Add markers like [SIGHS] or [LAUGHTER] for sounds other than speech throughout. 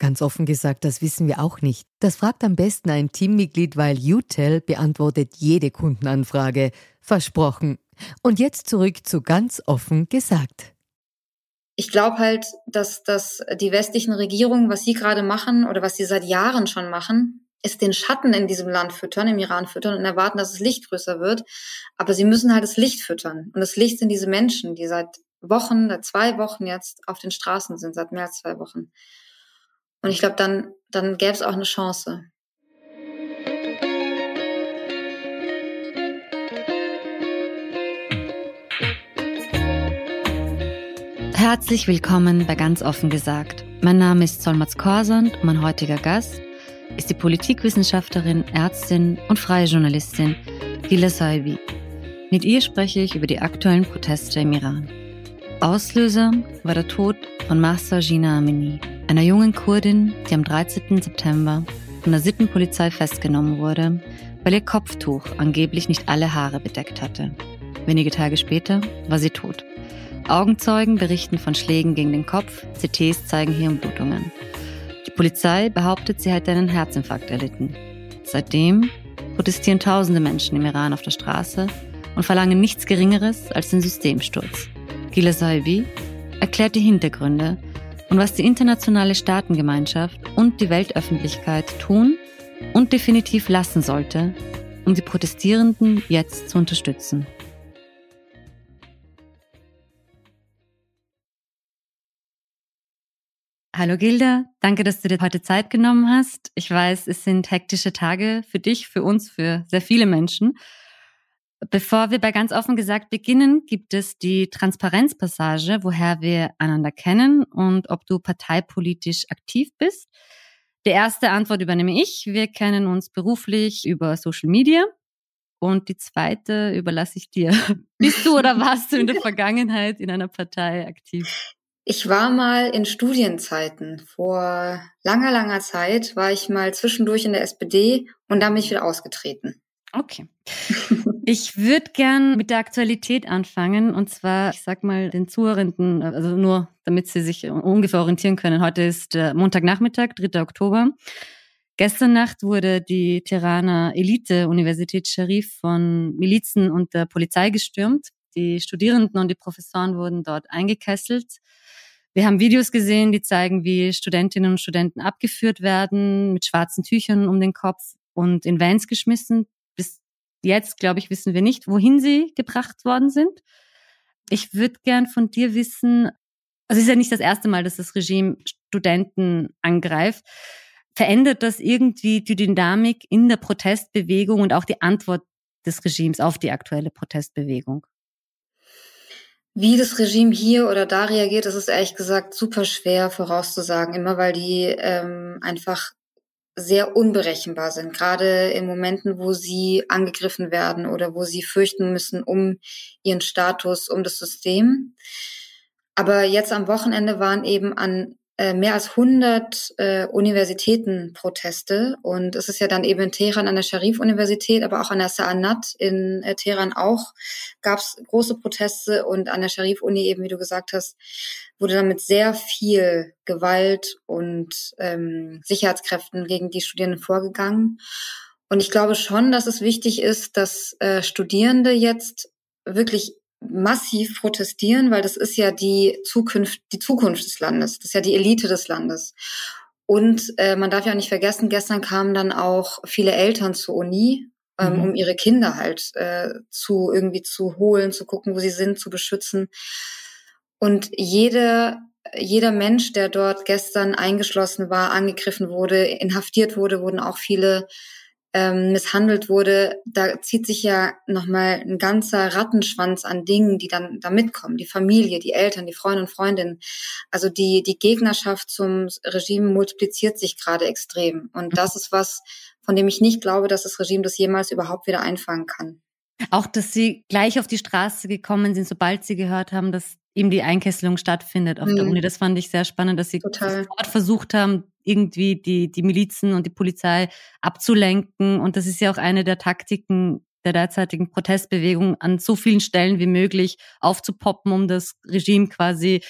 Ganz offen gesagt, das wissen wir auch nicht. Das fragt am besten ein Teammitglied, weil UTEL beantwortet jede Kundenanfrage. Versprochen. Und jetzt zurück zu ganz offen gesagt. Ich glaube halt, dass, dass die westlichen Regierungen, was sie gerade machen oder was sie seit Jahren schon machen, ist den Schatten in diesem Land füttern, im Iran füttern und erwarten, dass das Licht größer wird. Aber sie müssen halt das Licht füttern. Und das Licht sind diese Menschen, die seit Wochen, seit zwei Wochen jetzt auf den Straßen sind, seit mehr als zwei Wochen. Und ich glaube, dann, dann gäbe es auch eine Chance. Herzlich willkommen bei Ganz offen gesagt. Mein Name ist Solmaz Korsand und mein heutiger Gast ist die Politikwissenschaftlerin, Ärztin und freie Journalistin Gila Saibi. Mit ihr spreche ich über die aktuellen Proteste im Iran. Auslöser war der Tod von Mahsa Jina Amini, einer jungen Kurdin, die am 13. September von der Sittenpolizei festgenommen wurde, weil ihr Kopftuch angeblich nicht alle Haare bedeckt hatte. Wenige Tage später war sie tot. Augenzeugen berichten von Schlägen gegen den Kopf, CTs zeigen Hirnblutungen. Die Polizei behauptet, sie hätte einen Herzinfarkt erlitten. Seitdem protestieren tausende Menschen im Iran auf der Straße und verlangen nichts Geringeres als den Systemsturz. Gila Saibi erklärt die Hintergründe und was die internationale Staatengemeinschaft und die Weltöffentlichkeit tun und definitiv lassen sollte, um die Protestierenden jetzt zu unterstützen. Hallo Gilda, danke, dass du dir heute Zeit genommen hast. Ich weiß, es sind hektische Tage für dich, für uns, für sehr viele Menschen. Bevor wir bei ganz offen gesagt beginnen, gibt es die Transparenzpassage, woher wir einander kennen und ob du parteipolitisch aktiv bist. Die erste Antwort übernehme ich. Wir kennen uns beruflich über Social Media. Und die zweite überlasse ich dir. [LAUGHS] Bist du oder warst du in der Vergangenheit in einer Partei aktiv? Ich war mal in Studienzeiten. Vor langer, langer Zeit war ich mal zwischendurch in der SPD und dann bin ich wieder ausgetreten. Okay. Ich würde gern mit der Aktualität anfangen und zwar, ich sag mal, den Zuhörenden, also nur damit sie sich ungefähr orientieren können. Heute ist äh, Montagnachmittag, 3. Oktober. Gestern Nacht wurde die Tirana Elite-Universität Sharif von Milizen und der Polizei gestürmt. Die Studierenden und die Professoren wurden dort eingekesselt. Wir haben Videos gesehen, die zeigen, wie Studentinnen und Studenten abgeführt werden, mit schwarzen Tüchern um den Kopf und in Vans geschmissen, Jetzt, glaube ich, wissen wir nicht, wohin sie gebracht worden sind. Ich würde gern von dir wissen, also es ist ja nicht das erste Mal, dass das Regime Studenten angreift. Verändert das irgendwie die Dynamik in der Protestbewegung und auch die Antwort des Regimes auf die aktuelle Protestbewegung? Wie das Regime hier oder da reagiert, das ist ehrlich gesagt super schwer vorauszusagen, immer weil die ähm, einfach sehr unberechenbar sind, gerade in Momenten, wo sie angegriffen werden oder wo sie fürchten müssen um ihren Status, um das System. Aber jetzt am Wochenende waren eben an mehr als 100 äh, Universitäten Proteste und es ist ja dann eben in Teheran an der Sharif-Universität, aber auch an der Sa'anat in äh, Teheran auch gab es große Proteste und an der Sharif-Uni eben, wie du gesagt hast, wurde dann mit sehr viel Gewalt und ähm, Sicherheitskräften gegen die Studierenden vorgegangen. Und ich glaube schon, dass es wichtig ist, dass äh, Studierende jetzt wirklich massiv protestieren, weil das ist ja die Zukunft, die Zukunft des Landes. Das ist ja die Elite des Landes. Und äh, man darf ja auch nicht vergessen, gestern kamen dann auch viele Eltern zur Uni, ähm, mhm. um ihre Kinder halt äh, zu irgendwie zu holen, zu gucken, wo sie sind, zu beschützen. Und jede jeder Mensch, der dort gestern eingeschlossen war, angegriffen wurde, inhaftiert wurde, wurden auch viele ähm, misshandelt wurde, da zieht sich ja nochmal ein ganzer Rattenschwanz an Dingen, die dann da mitkommen. Die Familie, die Eltern, die Freunde und Freundinnen. Also die, die Gegnerschaft zum Regime multipliziert sich gerade extrem. Und das ist was, von dem ich nicht glaube, dass das Regime das jemals überhaupt wieder einfangen kann. Auch, dass sie gleich auf die Straße gekommen sind, sobald sie gehört haben, dass eben die Einkesselung stattfindet auf mhm. der Uni. Das fand ich sehr spannend, dass sie Total. sofort versucht haben, irgendwie die, die Milizen und die Polizei abzulenken. Und das ist ja auch eine der Taktiken der derzeitigen Protestbewegung, an so vielen Stellen wie möglich aufzupoppen, um das Regime quasi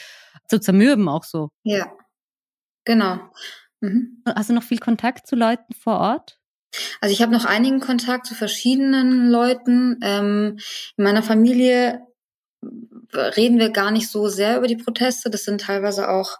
zu zermürben, auch so. Ja, genau. Mhm. Hast du noch viel Kontakt zu Leuten vor Ort? Also ich habe noch einigen Kontakt zu verschiedenen Leuten. Ähm, in meiner Familie reden wir gar nicht so sehr über die Proteste. Das sind teilweise auch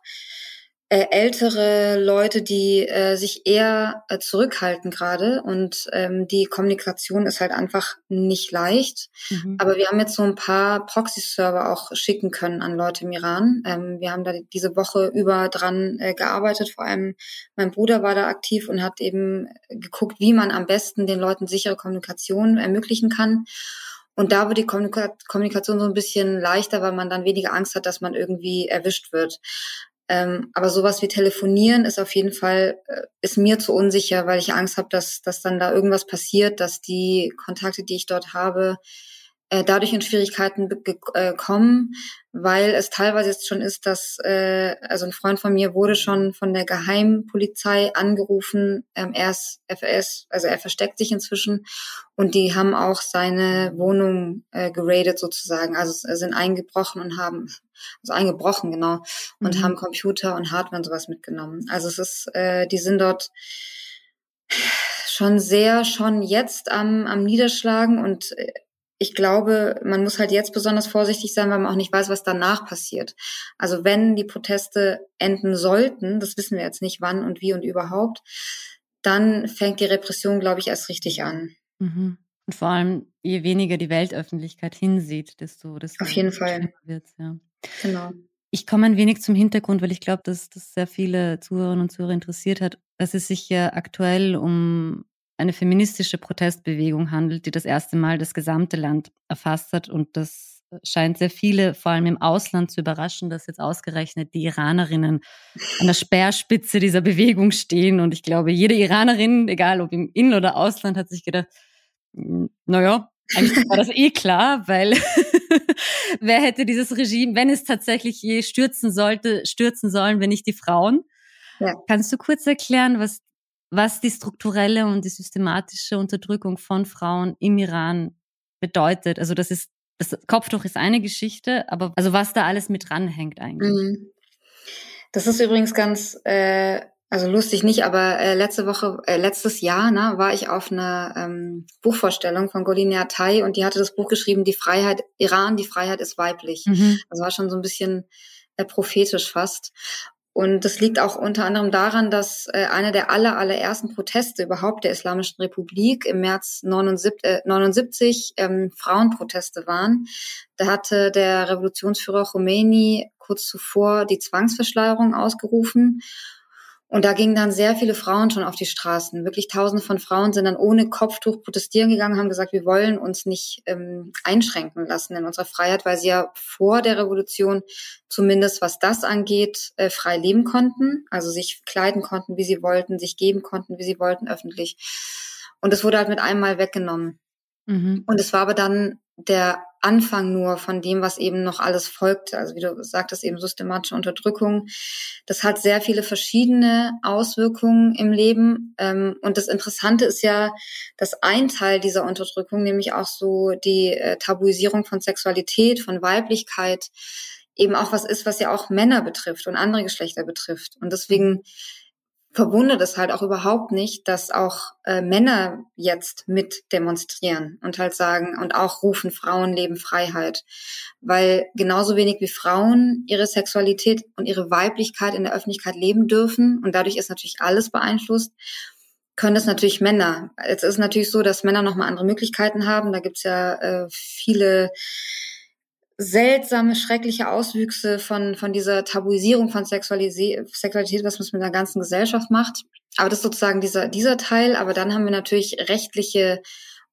äh, ältere Leute, die äh, sich eher äh, zurückhalten gerade und ähm, die Kommunikation ist halt einfach nicht leicht. Mhm. Aber wir haben jetzt so ein paar Proxy-Server auch schicken können an Leute im Iran. Ähm, wir haben da diese Woche über dran äh, gearbeitet. Vor allem mein Bruder war da aktiv und hat eben geguckt, wie man am besten den Leuten sichere Kommunikation ermöglichen kann. Und da wird die Kommunikation so ein bisschen leichter, weil man dann weniger Angst hat, dass man irgendwie erwischt wird. Ähm, aber sowas wie telefonieren ist auf jeden Fall, äh, ist mir zu unsicher, weil ich Angst habe, dass, dass dann da irgendwas passiert, dass die Kontakte, die ich dort habe, äh, dadurch in Schwierigkeiten äh, kommen, weil es teilweise jetzt schon ist, dass äh, also ein Freund von mir wurde schon von der Geheimpolizei angerufen, ähm, er ist FS, also er versteckt sich inzwischen und die haben auch seine Wohnung äh, geradet sozusagen, also sind eingebrochen und haben also eingebrochen genau und mhm. haben Computer und Hardware und sowas mitgenommen. Also es ist, äh, die sind dort schon sehr schon jetzt am, am Niederschlagen und äh, ich glaube, man muss halt jetzt besonders vorsichtig sein, weil man auch nicht weiß, was danach passiert. Also wenn die Proteste enden sollten, das wissen wir jetzt nicht wann und wie und überhaupt, dann fängt die Repression, glaube ich, erst richtig an. Mhm. Und vor allem, je weniger die Weltöffentlichkeit hinsieht, desto, desto auf jeden Fall wird ja. Genau. Ich komme ein wenig zum Hintergrund, weil ich glaube, dass das sehr viele Zuhörerinnen und Zuhörer interessiert hat, dass es sich ja aktuell um eine feministische Protestbewegung handelt, die das erste Mal das gesamte Land erfasst hat. Und das scheint sehr viele, vor allem im Ausland, zu überraschen, dass jetzt ausgerechnet die Iranerinnen an der Speerspitze dieser Bewegung stehen. Und ich glaube, jede Iranerin, egal ob im In- oder Ausland, hat sich gedacht, hm, naja, eigentlich war das eh klar, weil [LAUGHS] wer hätte dieses Regime, wenn es tatsächlich je stürzen sollte, stürzen sollen, wenn nicht die Frauen? Ja. Kannst du kurz erklären, was was die strukturelle und die systematische Unterdrückung von Frauen im Iran bedeutet. Also das ist, das Kopftuch ist eine Geschichte, aber also was da alles mit dranhängt eigentlich. Mhm. Das ist übrigens ganz, äh, also lustig nicht, aber äh, letzte Woche, äh, letztes Jahr, ne, war ich auf einer ähm, Buchvorstellung von Golina Tai und die hatte das Buch geschrieben, die Freiheit, Iran, die Freiheit ist weiblich. Mhm. Das war schon so ein bisschen äh, prophetisch fast. Und das liegt auch unter anderem daran, dass äh, einer der aller, allerersten Proteste überhaupt der Islamischen Republik im März 79, äh, 79 ähm, Frauenproteste waren. Da hatte der Revolutionsführer Khomeini kurz zuvor die Zwangsverschleierung ausgerufen. Und da gingen dann sehr viele Frauen schon auf die Straßen. Wirklich tausende von Frauen sind dann ohne Kopftuch protestieren gegangen, haben gesagt, wir wollen uns nicht ähm, einschränken lassen in unserer Freiheit, weil sie ja vor der Revolution zumindest was das angeht, äh, frei leben konnten, also sich kleiden konnten, wie sie wollten, sich geben konnten, wie sie wollten, öffentlich. Und es wurde halt mit einmal weggenommen. Mhm. Und es war aber dann der Anfang nur von dem, was eben noch alles folgt. Also wie du sagtest, eben systematische Unterdrückung. Das hat sehr viele verschiedene Auswirkungen im Leben. Ähm, und das Interessante ist ja, dass ein Teil dieser Unterdrückung, nämlich auch so die äh, Tabuisierung von Sexualität, von Weiblichkeit, eben auch was ist, was ja auch Männer betrifft und andere Geschlechter betrifft. Und deswegen verwundert es halt auch überhaupt nicht, dass auch äh, Männer jetzt mit demonstrieren und halt sagen und auch rufen, Frauen leben Freiheit. Weil genauso wenig wie Frauen ihre Sexualität und ihre Weiblichkeit in der Öffentlichkeit leben dürfen und dadurch ist natürlich alles beeinflusst, können das natürlich Männer. Jetzt ist natürlich so, dass Männer nochmal andere Möglichkeiten haben. Da gibt's ja äh, viele seltsame, schreckliche Auswüchse von, von dieser Tabuisierung von Sexualisi Sexualität, was man mit der ganzen Gesellschaft macht. Aber das ist sozusagen dieser, dieser Teil. Aber dann haben wir natürlich rechtliche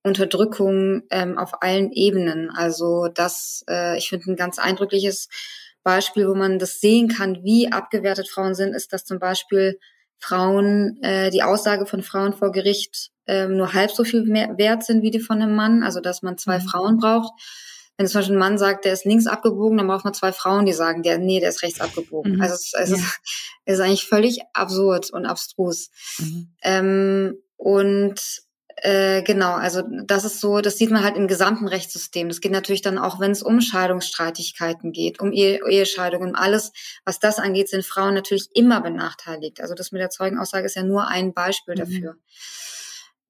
Unterdrückung ähm, auf allen Ebenen. Also das, äh, ich finde, ein ganz eindrückliches Beispiel, wo man das sehen kann, wie abgewertet Frauen sind, ist, dass zum Beispiel Frauen, äh, die Aussage von Frauen vor Gericht äh, nur halb so viel mehr wert sind wie die von einem Mann, also dass man zwei mhm. Frauen braucht. Wenn zum Beispiel ein Mann sagt, der ist links abgebogen, dann braucht man zwei Frauen, die sagen, der, nee, der ist rechts abgebogen. Mhm. Also es, es, ja. ist, es, ist, eigentlich völlig absurd und abstrus. Mhm. Ähm, und äh, genau, also das ist so, das sieht man halt im gesamten Rechtssystem. Das geht natürlich dann auch, wenn es um Scheidungsstreitigkeiten geht, um Ehe, Ehescheidung, um alles, was das angeht, sind Frauen natürlich immer benachteiligt. Also das mit der Zeugenaussage ist ja nur ein Beispiel mhm. dafür.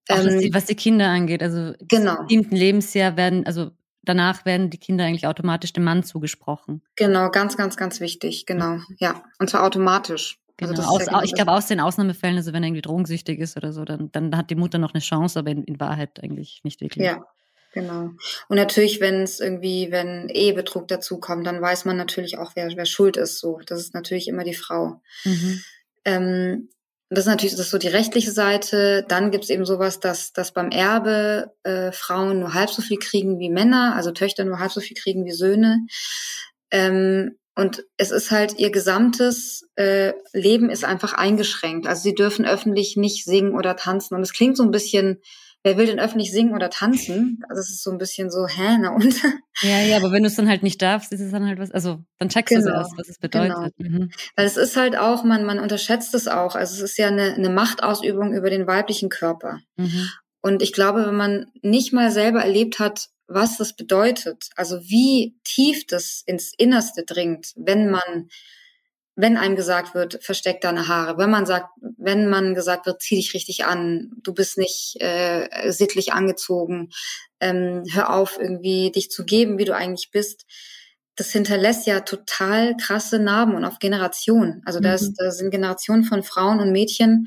Auch ähm, die, was die Kinder angeht, also genau. im siebten Lebensjahr werden, also danach werden die Kinder eigentlich automatisch dem Mann zugesprochen. Genau, ganz, ganz, ganz wichtig, genau, ja. Und zwar automatisch. Also genau. Also aus, ich glaube, aus den Ausnahmefällen, also wenn er irgendwie drogensüchtig ist oder so, dann, dann hat die Mutter noch eine Chance, aber in, in Wahrheit eigentlich nicht wirklich. Ja, genau. Und natürlich, wenn es irgendwie, wenn Ehebetrug dazukommt, dann weiß man natürlich auch, wer, wer schuld ist. So, das ist natürlich immer die Frau. Mhm. Ähm, das ist natürlich das ist so die rechtliche Seite. Dann gibt es eben sowas, dass, dass beim Erbe äh, Frauen nur halb so viel kriegen wie Männer, also Töchter nur halb so viel kriegen wie Söhne. Ähm, und es ist halt ihr gesamtes äh, Leben ist einfach eingeschränkt. Also sie dürfen öffentlich nicht singen oder tanzen. Und es klingt so ein bisschen, wer will denn öffentlich singen oder tanzen? Also es ist so ein bisschen so, hä, na und? Ja, ja, aber wenn du es dann halt nicht darfst, ist es dann halt was, also dann checkst genau, du erst, was es bedeutet. Genau. Mhm. Weil es ist halt auch, man, man unterschätzt es auch. Also es ist ja eine, eine Machtausübung über den weiblichen Körper. Mhm. Und ich glaube, wenn man nicht mal selber erlebt hat, was das bedeutet, also wie tief das ins Innerste dringt, wenn man, wenn einem gesagt wird, versteck deine Haare, wenn man sagt, wenn man gesagt wird, zieh dich richtig an, du bist nicht äh, sittlich angezogen, ähm, hör auf, irgendwie dich zu geben, wie du eigentlich bist. Das hinterlässt ja total krasse Narben und auf Generationen. Also da, ist, mhm. da sind Generationen von Frauen und Mädchen,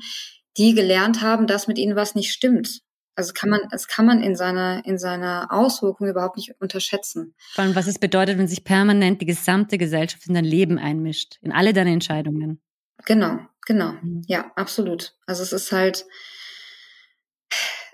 die gelernt haben, dass mit ihnen was nicht stimmt. Also kann man, das kann man in seiner, in seiner Auswirkung überhaupt nicht unterschätzen. Vor allem, was es bedeutet, wenn sich permanent die gesamte Gesellschaft in dein Leben einmischt, in alle deine Entscheidungen. Genau, genau. Mhm. Ja, absolut. Also es ist halt,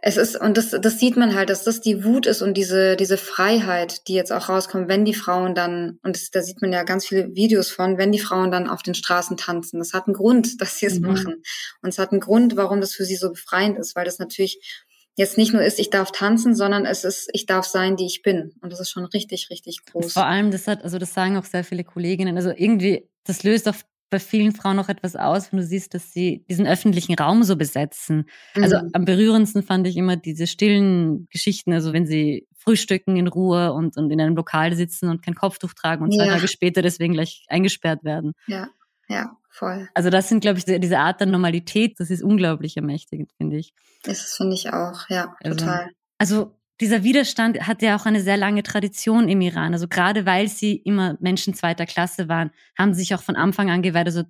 es ist, und das, das sieht man halt, dass das die Wut ist und diese, diese Freiheit, die jetzt auch rauskommt, wenn die Frauen dann, und das, da sieht man ja ganz viele Videos von, wenn die Frauen dann auf den Straßen tanzen. Das hat einen Grund, [LAUGHS] dass sie es mhm. machen. Und es hat einen Grund, warum das für sie so befreiend ist, weil das natürlich jetzt nicht nur ist, ich darf tanzen, sondern es ist, ich darf sein, die ich bin. Und das ist schon richtig, richtig groß. Vor allem, das hat, also das sagen auch sehr viele Kolleginnen. Also irgendwie, das löst auch bei vielen Frauen noch etwas aus, wenn du siehst, dass sie diesen öffentlichen Raum so besetzen. Also mhm. am berührendsten fand ich immer diese stillen Geschichten, also wenn sie frühstücken in Ruhe und, und in einem Lokal sitzen und kein Kopftuch tragen und zwei ja. Tage später deswegen gleich eingesperrt werden. Ja, ja. Voll. Also das sind, glaube ich, diese Art der Normalität, das ist unglaublich ermächtigend, finde ich. Das finde ich auch, ja, also, total. Also dieser Widerstand hat ja auch eine sehr lange Tradition im Iran. Also gerade weil sie immer Menschen zweiter Klasse waren, haben sie sich auch von Anfang an gewehrt. Also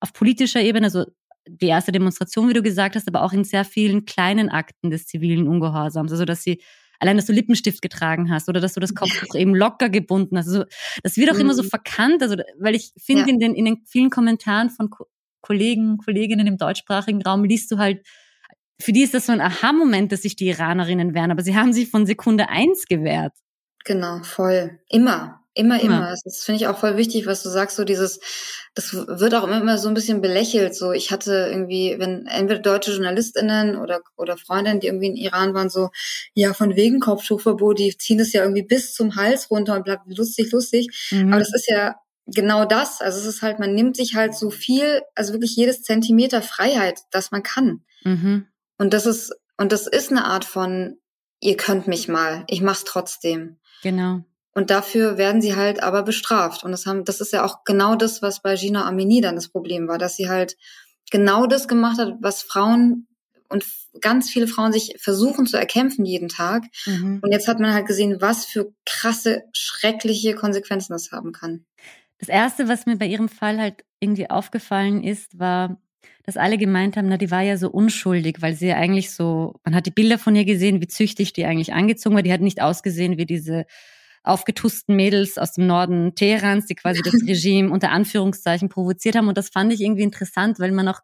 auf politischer Ebene, also die erste Demonstration, wie du gesagt hast, aber auch in sehr vielen kleinen Akten des zivilen Ungehorsams. Also dass sie allein, dass du Lippenstift getragen hast oder dass du das Kopftuch eben locker gebunden hast. Also, das wird auch mhm. immer so mhm. verkannt, also, weil ich finde, ja. in, den, in den vielen Kommentaren von Ko Kollegen, Kolleginnen im deutschsprachigen Raum liest du halt, für die ist das so ein Aha-Moment, dass sich die Iranerinnen wehren, aber sie haben sich von Sekunde eins gewehrt. Genau, voll. Immer. Immer, immer. immer. Das finde ich auch voll wichtig, was du sagst, so dieses, das wird auch immer so ein bisschen belächelt. So, ich hatte irgendwie, wenn entweder deutsche JournalistInnen oder, oder Freundinnen, die irgendwie in Iran waren, so, ja, von wegen Kopftuchverbot, die ziehen das ja irgendwie bis zum Hals runter und bleibt lustig, lustig. Mhm. Aber das ist ja genau das. Also es ist halt, man nimmt sich halt so viel, also wirklich jedes Zentimeter Freiheit, das man kann. Mhm. Und das ist, und das ist eine Art von, ihr könnt mich mal, ich mach's trotzdem. Genau. Und dafür werden sie halt aber bestraft. Und das haben, das ist ja auch genau das, was bei Gina Amini dann das Problem war, dass sie halt genau das gemacht hat, was Frauen und ganz viele Frauen sich versuchen zu erkämpfen jeden Tag. Mhm. Und jetzt hat man halt gesehen, was für krasse, schreckliche Konsequenzen das haben kann. Das erste, was mir bei ihrem Fall halt irgendwie aufgefallen ist, war, dass alle gemeint haben, na, die war ja so unschuldig, weil sie ja eigentlich so, man hat die Bilder von ihr gesehen, wie züchtig die eigentlich angezogen war. Die hat nicht ausgesehen wie diese aufgetusten Mädels aus dem Norden Teherans, die quasi das [LAUGHS] Regime unter Anführungszeichen provoziert haben. Und das fand ich irgendwie interessant, weil man auch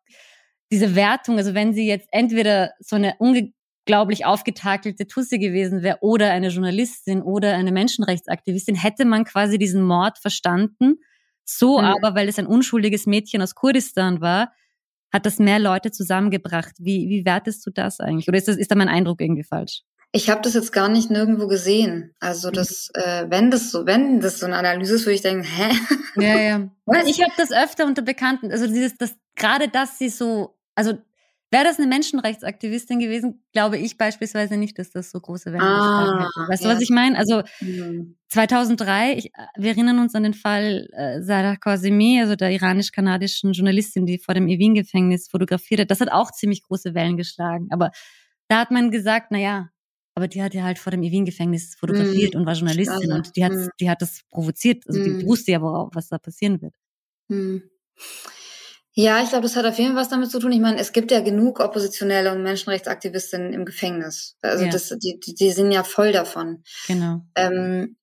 diese Wertung, also wenn sie jetzt entweder so eine unglaublich aufgetakelte Tusse gewesen wäre oder eine Journalistin oder eine Menschenrechtsaktivistin, hätte man quasi diesen Mord verstanden. So mhm. aber, weil es ein unschuldiges Mädchen aus Kurdistan war, hat das mehr Leute zusammengebracht. Wie, wie wertest du das eigentlich? Oder ist, das, ist da mein Eindruck irgendwie falsch? Ich habe das jetzt gar nicht nirgendwo gesehen. Also mhm. das, äh, wenn das so, wenn das so eine Analyse ist, würde ich denken, hä? Ja, ja. [LAUGHS] Was? Ich habe das öfter unter Bekannten. Also dieses, das gerade, dass sie so, also Wäre das eine Menschenrechtsaktivistin gewesen, glaube ich beispielsweise nicht, dass das so große Wellen ah, hätte. Weißt ja. du, was ich meine? Also mhm. 2003, ich, wir erinnern uns an den Fall äh, Sarah Khazemi, also der iranisch-kanadischen Journalistin, die vor dem Evin-Gefängnis fotografiert hat. Das hat auch ziemlich große Wellen geschlagen. Aber da hat man gesagt, na ja, aber die hat ja halt vor dem Evin-Gefängnis fotografiert mhm. und war Journalistin und die hat, mhm. die hat das provoziert. Also die, die mhm. wusste ja, worauf, was da passieren wird. Mhm. Ja, ich glaube, das hat auf jeden Fall was damit zu tun. Ich meine, es gibt ja genug Oppositionelle und Menschenrechtsaktivistinnen im Gefängnis. Also ja. das, die, die, die sind ja voll davon. Genau. Ähm,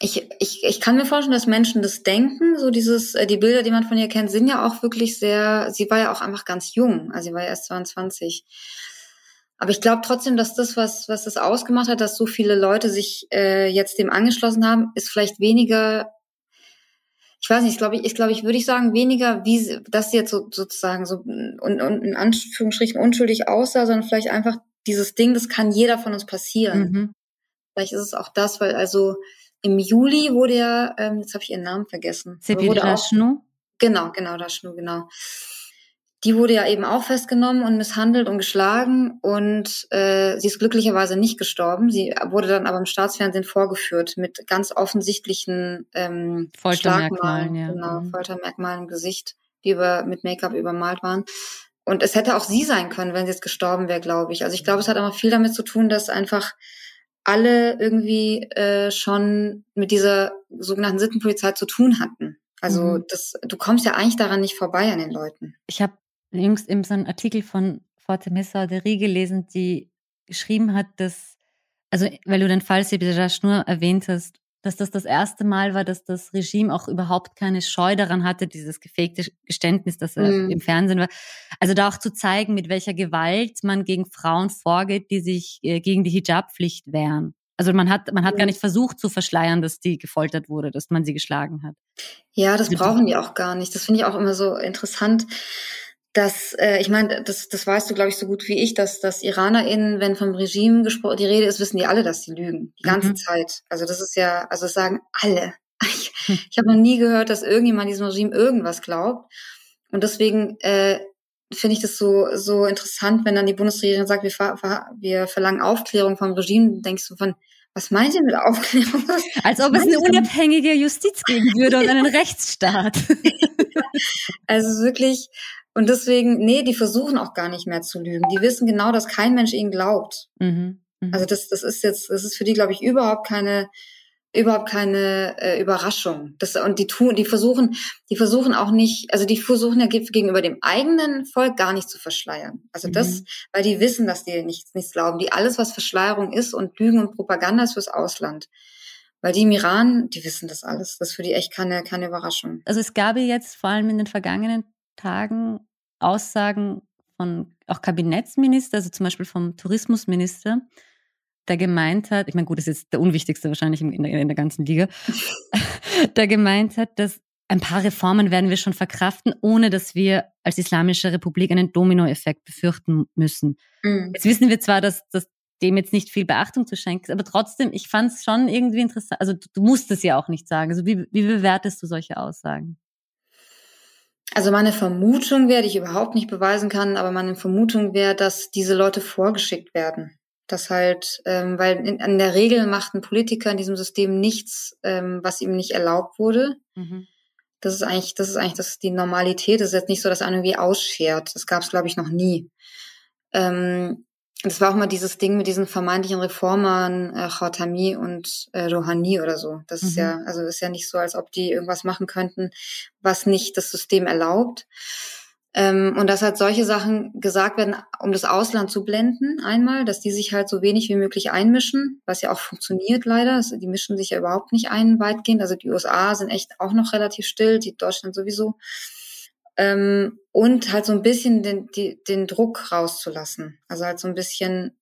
ich, ich, ich kann mir vorstellen, dass Menschen das denken. So dieses, äh, die Bilder, die man von ihr kennt, sind ja auch wirklich sehr, sie war ja auch einfach ganz jung. Also sie war ja erst 22. Aber ich glaube trotzdem, dass das, was, was das ausgemacht hat, dass so viele Leute sich äh, jetzt dem angeschlossen haben, ist vielleicht weniger ich weiß nicht, ich glaube, ich, glaube, ich würde ich sagen, weniger, wie das jetzt so, sozusagen so und, und in Anführungsstrichen unschuldig aussah, sondern vielleicht einfach dieses Ding, das kann jeder von uns passieren. Mhm. Vielleicht ist es auch das, weil also im Juli wurde ja, ähm, jetzt habe ich ihren Namen vergessen. Sepil Rashnu? Genau, genau, Rashnu, genau die wurde ja eben auch festgenommen und misshandelt und geschlagen und äh, sie ist glücklicherweise nicht gestorben. Sie wurde dann aber im Staatsfernsehen vorgeführt mit ganz offensichtlichen ähm, Foltermerkmalen, ja. genau, mhm. Foltermerkmalen im Gesicht, die über, mit Make-up übermalt waren. Und es hätte auch sie sein können, wenn sie jetzt gestorben wäre, glaube ich. Also ich glaube, es hat immer viel damit zu tun, dass einfach alle irgendwie äh, schon mit dieser sogenannten Sittenpolizei zu tun hatten. Also mhm. das, du kommst ja eigentlich daran nicht vorbei an den Leuten. Ich habe jüngst eben so einen Artikel von Fatemessa Deri gelesen, die geschrieben hat, dass, also weil du den Fall Sebiraj nur erwähnt hast, dass das das erste Mal war, dass das Regime auch überhaupt keine Scheu daran hatte, dieses gefakte Geständnis, das er mm. im Fernsehen war. Also da auch zu zeigen, mit welcher Gewalt man gegen Frauen vorgeht, die sich äh, gegen die Hijab-Pflicht wehren. Also man hat, man hat gar nicht versucht zu verschleiern, dass die gefoltert wurde, dass man sie geschlagen hat. Ja, das brauchen die auch gar nicht. Das finde ich auch immer so interessant dass, äh, ich meine, das, das weißt du, glaube ich, so gut wie ich, dass, dass IranerInnen, wenn vom Regime gesprochen, die Rede ist, wissen die alle, dass sie lügen. Die ganze mhm. Zeit. Also das ist ja, also das sagen alle. [LAUGHS] Ich, ich habe noch nie gehört, dass irgendjemand diesem Regime irgendwas glaubt. Und deswegen äh, finde ich das so, so interessant, wenn dann die Bundesregierung sagt, wir, ver wir verlangen Aufklärung vom Regime, denkst du von, was meint ihr mit Aufklärung? [LAUGHS] Als ob es eine unabhängige Justiz geben würde und einen [LAUGHS] Rechtsstaat. [LAUGHS] also wirklich, und deswegen, nee, die versuchen auch gar nicht mehr zu lügen. Die wissen genau, dass kein Mensch ihnen glaubt. Mhm. Mhm. Also das, das ist jetzt, das ist für die, glaube ich, überhaupt keine, überhaupt keine äh, Überraschung. Das, und die tun, die versuchen, die versuchen auch nicht, also die versuchen ja gegenüber dem eigenen Volk gar nicht zu verschleiern. Also das, mhm. weil die wissen, dass die nichts, nichts glauben. Die alles, was Verschleierung ist und Lügen und Propaganda ist fürs Ausland. Weil die im Iran, die wissen das alles. Das ist für die echt keine, keine Überraschung. Also es gab jetzt vor allem in den vergangenen Tagen Aussagen von auch Kabinettsminister, also zum Beispiel vom Tourismusminister, der gemeint hat, ich meine, gut, das ist der unwichtigste wahrscheinlich in der, in der ganzen Liga, [LAUGHS] der gemeint hat, dass ein paar Reformen werden wir schon verkraften, ohne dass wir als Islamische Republik einen Dominoeffekt befürchten müssen. Mhm. Jetzt wissen wir zwar, dass, dass dem jetzt nicht viel Beachtung zu schenken ist, aber trotzdem, ich fand es schon irgendwie interessant. Also du, du musst es ja auch nicht sagen. Also wie, wie bewertest du solche Aussagen? Also meine Vermutung wäre, die ich überhaupt nicht beweisen kann, aber meine Vermutung wäre, dass diese Leute vorgeschickt werden. Das halt, ähm, weil in, in der Regel macht ein Politiker in diesem System nichts, ähm, was ihm nicht erlaubt wurde. Mhm. Das ist eigentlich, das ist eigentlich das die Normalität. Das ist jetzt nicht so, dass einer irgendwie ausschert. Das gab es, glaube ich, noch nie. Ähm, das war auch mal dieses Ding mit diesen vermeintlichen Reformern, äh, Khatami und äh, Rouhani oder so. Das mhm. ist ja, also ist ja nicht so, als ob die irgendwas machen könnten, was nicht das System erlaubt. Ähm, und dass halt solche Sachen gesagt werden, um das Ausland zu blenden, einmal, dass die sich halt so wenig wie möglich einmischen, was ja auch funktioniert leider. Also die mischen sich ja überhaupt nicht ein, weitgehend. Also die USA sind echt auch noch relativ still, die Deutschland sowieso. Ähm, und halt so ein bisschen den, die, den Druck rauszulassen. Also halt so ein bisschen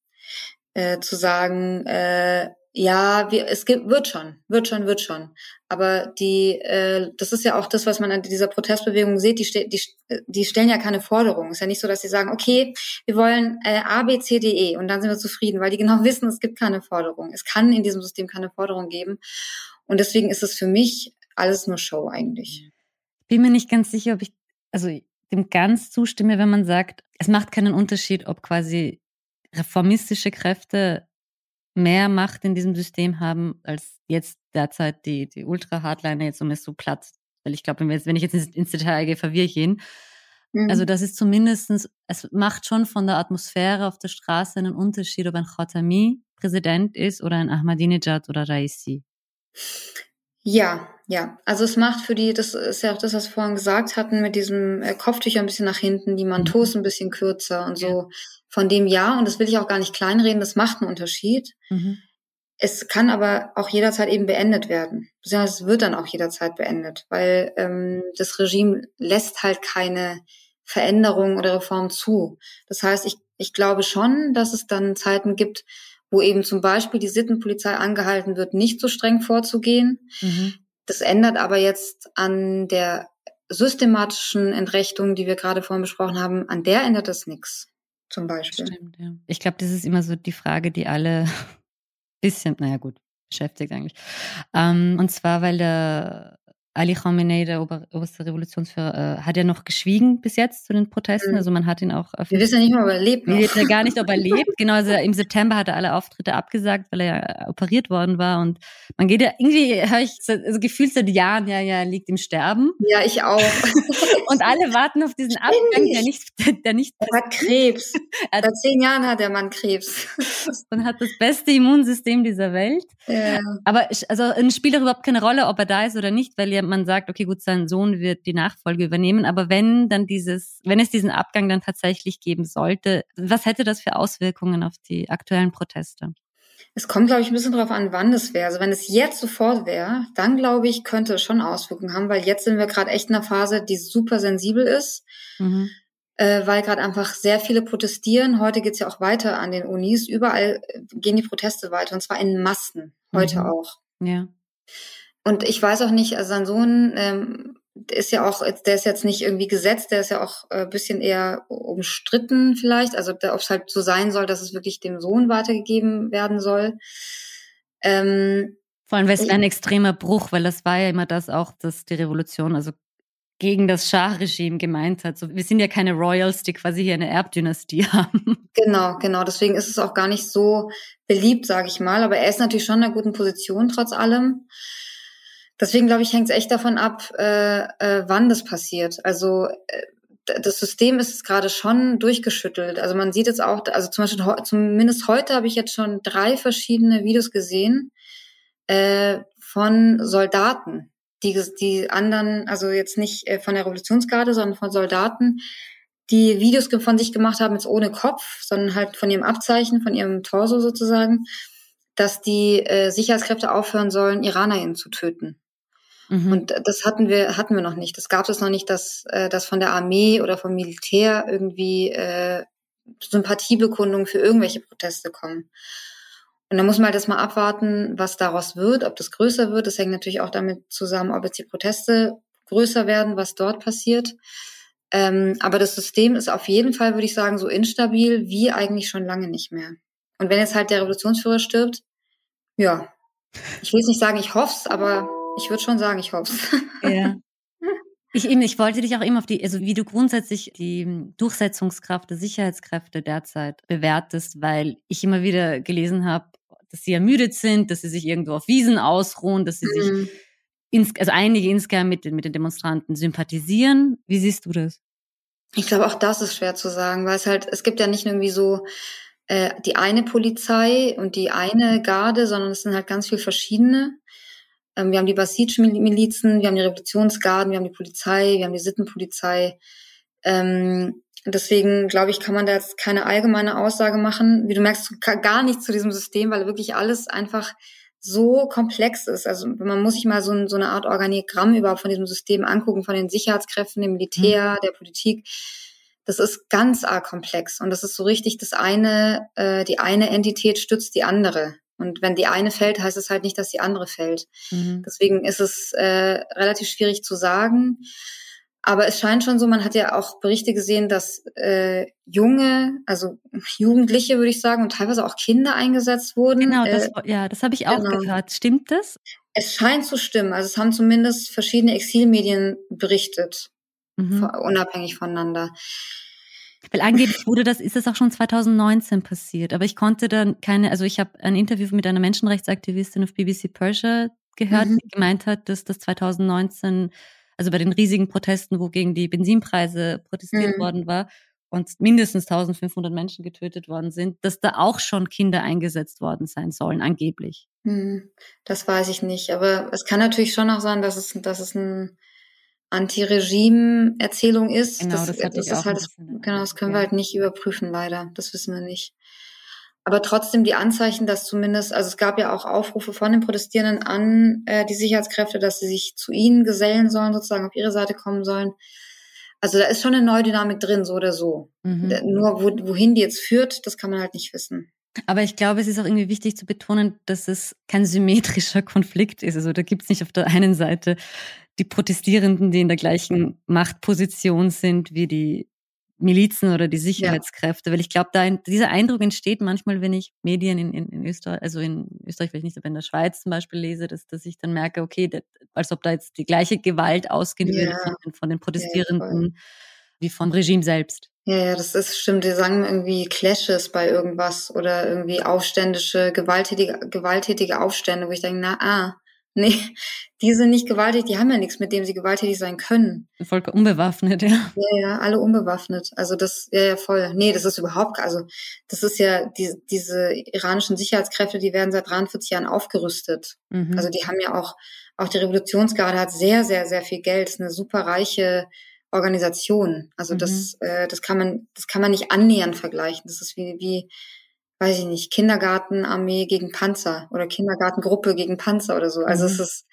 äh, zu sagen, äh, ja, wir, es gibt, wird schon, wird schon, wird schon. Aber die, äh, das ist ja auch das, was man an dieser Protestbewegung sieht. Die, die, die stellen ja keine Forderungen. Es ist ja nicht so, dass sie sagen, okay, wir wollen äh, A, B, C, D, E und dann sind wir zufrieden, weil die genau [LAUGHS] wissen, es gibt keine Forderung. Es kann in diesem System keine Forderung geben. Und deswegen ist es für mich alles nur Show eigentlich. Bin mir nicht ganz sicher, ob ich, also dem ganz zustimme, wenn man sagt, es macht keinen Unterschied, ob quasi reformistische Kräfte mehr Macht in diesem System haben, als jetzt derzeit die, die Ultra-Hardliner jetzt um es so platt. Weil ich glaube, wenn, wenn, ich jetzt ins, ins Detail gehe, verwirre ich ihn. Mhm. Also das ist zumindestens, es macht schon von der Atmosphäre auf der Straße einen Unterschied, ob ein Khatami Präsident ist oder ein Ahmadinejad oder Raisi. Ja, ja. Also es macht für die, das ist ja auch das, was wir vorhin gesagt hatten, mit diesem äh, Kopftücher ein bisschen nach hinten, die Mantos mhm. ein bisschen kürzer und so. Von dem ja, und das will ich auch gar nicht kleinreden, das macht einen Unterschied. Mhm. Es kann aber auch jederzeit eben beendet werden. Es wird dann auch jederzeit beendet, weil ähm, das Regime lässt halt keine Veränderung oder Reform zu. Das heißt, ich, ich glaube schon, dass es dann Zeiten gibt, wo eben zum Beispiel die Sittenpolizei angehalten wird, nicht so streng vorzugehen. Mhm. Das ändert aber jetzt an der systematischen Entrechtung, die wir gerade vorhin besprochen haben, an der ändert das nichts. Zum Beispiel. Stimmt, ja. Ich glaube, das ist immer so die Frage, die alle [LAUGHS] bisschen, naja gut, beschäftigt eigentlich. Ähm, und zwar, weil der Ali Khamenei, der Ober oberste Revolutionsführer, äh, hat ja noch geschwiegen bis jetzt zu den Protesten. Mhm. Also man hat ihn auch. Wir wissen ja nicht mal, ob er lebt. Wir wissen ja gar nicht, ob er lebt. [LAUGHS] Genau, also im September hat er alle Auftritte abgesagt, weil er ja operiert worden war. Und man geht ja irgendwie, höre ich, also gefühlt seit Jahren, ja, ja, liegt im Sterben. Ja, ich auch. [LAUGHS] und alle warten auf diesen Abgang, der nicht, der nicht. Er hat Krebs. [LAUGHS] Er Seit zehn Jahren hat der Mann Krebs. und hat das beste Immunsystem dieser Welt. Ja. Aber also es spielt auch überhaupt keine Rolle, ob er da ist oder nicht, weil ja man sagt, okay, gut, sein Sohn wird die Nachfolge übernehmen. Aber wenn dann dieses, wenn es diesen Abgang dann tatsächlich geben sollte, was hätte das für Auswirkungen auf die aktuellen Proteste? Es kommt, glaube ich, ein bisschen darauf an, wann es wäre. Also wenn es jetzt sofort wäre, dann glaube ich, könnte es schon Auswirkungen haben, weil jetzt sind wir gerade echt in einer Phase, die super sensibel ist. Mhm. Äh, weil gerade einfach sehr viele protestieren. Heute geht's ja auch weiter an den Unis. Überall äh, gehen die Proteste weiter und zwar in Massen. Heute mhm. auch. Ja. Und ich weiß auch nicht, also sein Sohn ähm, ist ja auch, der ist jetzt nicht irgendwie gesetzt, der ist ja auch ein äh, bisschen eher umstritten vielleicht. Also ob es halt so sein soll, dass es wirklich dem Sohn weitergegeben werden soll. Ähm, Vor allem, weil es ein extremer Bruch, weil das war ja immer das auch, dass die Revolution, also gegen das Schah-Regime gemeint hat. So, wir sind ja keine Royals, die quasi hier eine Erbdynastie [LAUGHS] haben. Genau, genau. Deswegen ist es auch gar nicht so beliebt, sage ich mal. Aber er ist natürlich schon in einer guten Position trotz allem. Deswegen glaube ich, hängt es echt davon ab, äh, äh, wann das passiert. Also äh, das System ist gerade schon durchgeschüttelt. Also man sieht jetzt auch, also zum Beispiel zumindest heute habe ich jetzt schon drei verschiedene Videos gesehen äh, von Soldaten, die die anderen, also jetzt nicht äh, von der Revolutionsgarde, sondern von Soldaten, die Videos von sich gemacht haben, jetzt ohne Kopf, sondern halt von ihrem Abzeichen, von ihrem Torso sozusagen, dass die äh, Sicherheitskräfte aufhören sollen, IranerInnen zu töten. Mhm. Und das hatten wir, hatten wir noch nicht. Das gab es noch nicht, dass, äh, dass von der Armee oder vom Militär irgendwie äh, Sympathiebekundungen für irgendwelche Proteste kommen. Und da muss man halt das mal abwarten, was daraus wird, ob das größer wird. Das hängt natürlich auch damit zusammen, ob jetzt die Proteste größer werden, was dort passiert. Ähm, aber das System ist auf jeden Fall, würde ich sagen, so instabil wie eigentlich schon lange nicht mehr. Und wenn jetzt halt der Revolutionsführer stirbt, ja, ich will jetzt nicht sagen, ich hoffe es, aber ich würde schon sagen, ich hoffe es. Ja. [LAUGHS] Ich, eben, ich wollte dich auch immer auf die, also wie du grundsätzlich die Durchsetzungskraft der Sicherheitskräfte derzeit bewertest, weil ich immer wieder gelesen habe, dass sie ermüdet sind, dass sie sich irgendwo auf Wiesen ausruhen, dass sie mhm. sich, ins, also einige insgesamt mit, mit den Demonstranten sympathisieren. Wie siehst du das? Ich glaube, auch das ist schwer zu sagen, weil es halt, es gibt ja nicht irgendwie so äh, die eine Polizei und die eine Garde, sondern es sind halt ganz viel verschiedene. Ähm, wir haben die Basij-Milizen, wir haben die Revolutionsgarden, wir haben die Polizei, wir haben die Sittenpolizei. Ähm, deswegen glaube ich, kann man da jetzt keine allgemeine Aussage machen. Wie du merkst, gar nichts zu diesem System, weil wirklich alles einfach so komplex ist. Also man muss sich mal so, so eine Art Organigramm überhaupt von diesem System angucken, von den Sicherheitskräften, dem Militär, mhm. der Politik. Das ist ganz arg komplex und das ist so richtig das eine, äh, die eine Entität stützt die andere. Und wenn die eine fällt, heißt es halt nicht, dass die andere fällt. Mhm. Deswegen ist es äh, relativ schwierig zu sagen. Aber es scheint schon so, man hat ja auch Berichte gesehen, dass äh, junge, also Jugendliche würde ich sagen, und teilweise auch Kinder eingesetzt wurden. Genau, das, äh, ja, das habe ich auch genau. gehört. Stimmt das? Es scheint zu stimmen. Also es haben zumindest verschiedene Exilmedien berichtet, mhm. unabhängig voneinander. Weil angeblich wurde das, ist das auch schon 2019 passiert. Aber ich konnte dann keine, also ich habe ein Interview mit einer Menschenrechtsaktivistin auf BBC Persia gehört, mhm. die gemeint hat, dass das 2019 also bei den riesigen Protesten, wo gegen die Benzinpreise protestiert mhm. worden war und mindestens 1500 Menschen getötet worden sind, dass da auch schon Kinder eingesetzt worden sein sollen, angeblich. Mhm. Das weiß ich nicht, aber es kann natürlich schon auch sein, dass es, dass es ein Anti-Regime-Erzählung ist. Genau, das, das, das ist halt, das, genau, das können wir halt nicht überprüfen, leider. Das wissen wir nicht aber trotzdem die Anzeichen, dass zumindest, also es gab ja auch Aufrufe von den Protestierenden an äh, die Sicherheitskräfte, dass sie sich zu ihnen gesellen sollen, sozusagen auf ihre Seite kommen sollen. Also da ist schon eine neue Dynamik drin, so oder so. Mhm. Nur wo, wohin die jetzt führt, das kann man halt nicht wissen. Aber ich glaube, es ist auch irgendwie wichtig zu betonen, dass es kein symmetrischer Konflikt ist. Also da gibt es nicht auf der einen Seite die Protestierenden, die in der gleichen Machtposition sind wie die Milizen oder die Sicherheitskräfte, ja. weil ich glaube, da dieser Eindruck entsteht manchmal, wenn ich Medien in, in, in Österreich, also in Österreich vielleicht nicht, aber in der Schweiz zum Beispiel lese, dass, dass ich dann merke, okay, das, als ob da jetzt die gleiche Gewalt ausgehen ja. würde von, von, den Protestierenden ja, wie vom Regime selbst. Ja, ja, das ist stimmt. Die sagen irgendwie Clashes bei irgendwas oder irgendwie aufständische, gewalttätige, gewalttätige Aufstände, wo ich denke, na, ah, Nee, [LAUGHS] die sind nicht gewalttätig, die haben ja nichts, mit dem sie gewalttätig sein können. Volk unbewaffnet, ja. Ja, ja, alle unbewaffnet. Also das, ja, ja, voll. Nee, das ist überhaupt, also das ist ja, die, diese iranischen Sicherheitskräfte, die werden seit 43 Jahren aufgerüstet. Mhm. Also die haben ja auch, auch die Revolutionsgarde hat sehr, sehr, sehr viel Geld. Das ist eine super reiche Organisation. Also mhm. das, äh, das kann man, das kann man nicht annähernd vergleichen. Das ist wie, wie, weiß ich nicht, Kindergartenarmee gegen Panzer oder Kindergartengruppe gegen Panzer oder so. Also mhm. es ist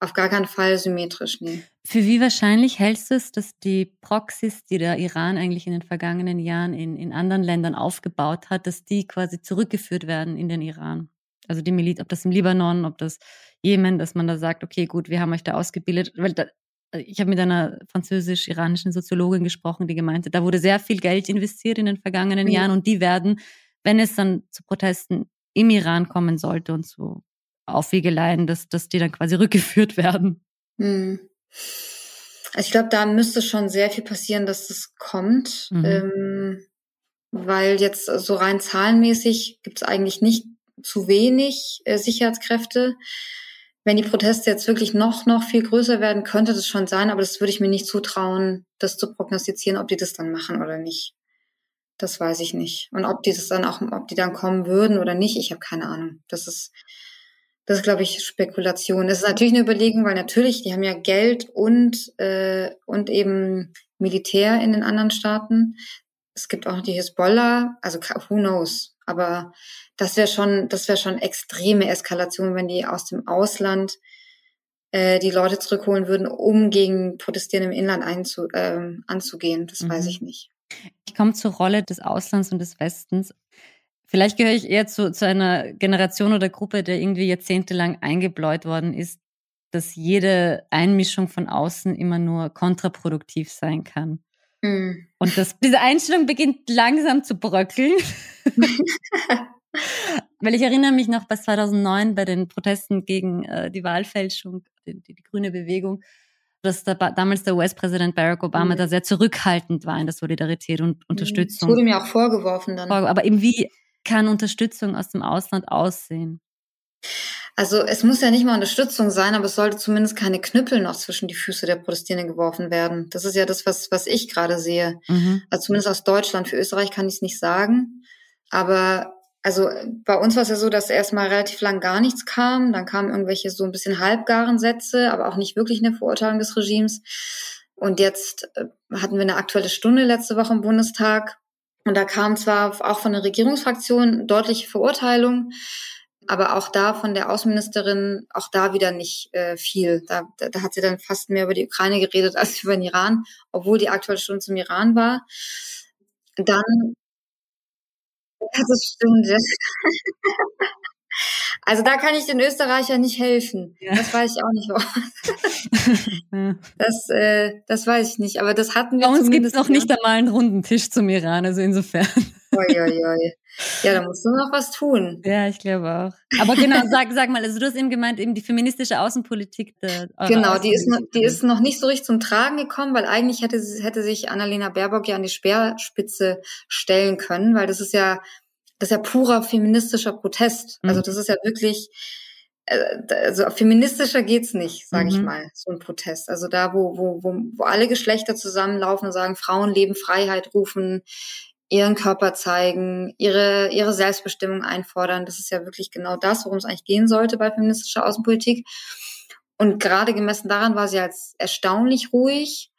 auf gar keinen Fall symmetrisch, nee. Für wie wahrscheinlich hältst du es, dass die Proxys, die der Iran eigentlich in den vergangenen Jahren in, in anderen Ländern aufgebaut hat, dass die quasi zurückgeführt werden in den Iran? Also die Miliz, ob das im Libanon, ob das Jemen, dass man da sagt, okay, gut, wir haben euch da ausgebildet, weil da, ich habe mit einer französisch-iranischen Soziologin gesprochen, die gemeinte, da wurde sehr viel Geld investiert in den vergangenen mhm. Jahren und die werden wenn es dann zu Protesten im Iran kommen sollte und zu Aufwiegeleien, dass, dass die dann quasi [LAUGHS] rückgeführt werden. Hm. Also ich glaube, da müsste schon sehr viel passieren, dass das kommt. Mhm. Ähm, weil jetzt so rein zahlenmäßig gibt es eigentlich nicht zu wenig äh, Sicherheitskräfte. Wenn die Proteste jetzt wirklich noch, noch viel größer werden, könnte das schon sein, aber das würde ich mir nicht zutrauen, das zu prognostizieren, ob die das dann machen oder nicht. Das weiß ich nicht. Und ob die das dann auch, ob die dann kommen würden oder nicht, ich habe keine Ahnung. Das ist, das ist, glaube ich, Spekulation. Das ist natürlich eine Überlegung, weil natürlich, die haben ja Geld und, äh, und eben Militär in den anderen Staaten. Es gibt auch noch die Hisbollah, also who knows. Aber das wäre schon, das wäre schon extreme Eskalation, wenn die aus dem Ausland äh, die Leute zurückholen würden, um gegen Protestierende im Inland einzu, äh, anzugehen. Das mhm. weiß ich nicht. Ich komme zur Rolle des Auslands und des Westens. Vielleicht gehöre ich eher zu, zu einer Generation oder Gruppe, der irgendwie jahrzehntelang eingebläut worden ist, dass jede Einmischung von außen immer nur kontraproduktiv sein kann. Mhm. Und das, diese Einstellung beginnt langsam zu bröckeln. [LAUGHS] Weil ich erinnere mich noch bei 2009 bei den Protesten gegen äh, die Wahlfälschung, die, die, die grüne Bewegung, dass der, damals der US-Präsident Barack Obama mhm. da sehr zurückhaltend war in der Solidarität und mhm. Unterstützung. Das wurde mir auch vorgeworfen dann. Aber eben wie kann Unterstützung aus dem Ausland aussehen? Also es muss ja nicht mal Unterstützung sein, aber es sollte zumindest keine Knüppel noch zwischen die Füße der Protestierenden geworfen werden. Das ist ja das, was, was ich gerade sehe. Mhm. Also zumindest aus Deutschland. Für Österreich kann ich es nicht sagen. Aber also bei uns war es ja so, dass erstmal relativ lang gar nichts kam. Dann kamen irgendwelche so ein bisschen halbgaren Sätze, aber auch nicht wirklich eine Verurteilung des Regimes. Und jetzt äh, hatten wir eine aktuelle Stunde letzte Woche im Bundestag. Und da kam zwar auch von der Regierungsfraktion deutliche Verurteilung, aber auch da von der Außenministerin, auch da wieder nicht äh, viel. Da, da, da hat sie dann fast mehr über die Ukraine geredet als [LAUGHS] über den Iran, obwohl die aktuelle Stunde zum Iran war. Dann, das stimmt. [LAUGHS] Also da kann ich den Österreichern nicht helfen. Ja. Das weiß ich auch nicht. [LAUGHS] Das, äh, das weiß ich nicht. Aber das hatten wir. Bei uns gibt es noch nicht einmal einen runden Tisch zum Iran, also insofern. Oi, oi, oi. Ja, da musst du noch was tun. Ja, ich glaube auch. Aber genau, [LAUGHS] sag, sag mal, also du hast eben gemeint, eben die feministische Außenpolitik. Der, genau, die ist, noch, die ist noch nicht so richtig zum Tragen gekommen, weil eigentlich hätte, hätte sich Annalena Baerbock ja an die Speerspitze stellen können, weil das ist ja, das ist ja purer feministischer Protest. Mhm. Also das ist ja wirklich, äh, also feministischer geht's nicht, sage mhm. ich mal, so ein Protest. Also da, wo, wo, wo, wo alle Geschlechter zusammenlaufen und sagen, Frauen leben Freiheit rufen, ihren Körper zeigen, ihre, ihre Selbstbestimmung einfordern. Das ist ja wirklich genau das, worum es eigentlich gehen sollte bei feministischer Außenpolitik. Und gerade gemessen daran war sie als erstaunlich ruhig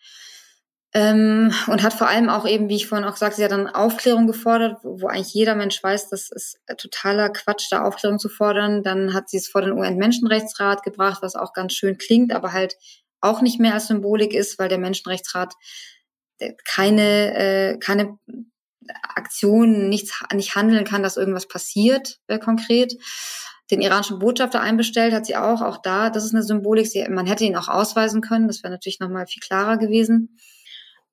ähm, und hat vor allem auch eben, wie ich vorhin auch sagte, sie hat dann Aufklärung gefordert, wo, wo eigentlich jeder Mensch weiß, das ist totaler Quatsch, da Aufklärung zu fordern. Dann hat sie es vor den UN-Menschenrechtsrat gebracht, was auch ganz schön klingt, aber halt auch nicht mehr als Symbolik ist, weil der Menschenrechtsrat keine, äh, keine Aktion, nichts, nicht handeln kann, dass irgendwas passiert äh, konkret. Den iranischen Botschafter einbestellt hat sie auch, auch da, das ist eine Symbolik. Sie, man hätte ihn auch ausweisen können, das wäre natürlich nochmal viel klarer gewesen.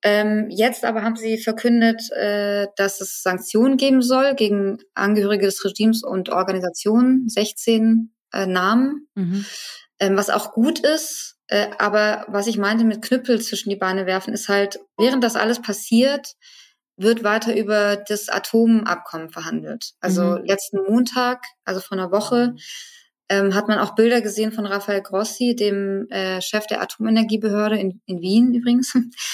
Ähm, jetzt aber haben sie verkündet, äh, dass es Sanktionen geben soll gegen Angehörige des Regimes und Organisationen, 16 äh, Namen, mhm. ähm, was auch gut ist. Äh, aber was ich meinte mit Knüppel zwischen die Beine werfen, ist halt, während das alles passiert, wird weiter über das Atomabkommen verhandelt. Also mhm. letzten Montag, also vor einer Woche, ähm, hat man auch Bilder gesehen von Rafael Grossi, dem äh, Chef der Atomenergiebehörde in, in Wien übrigens.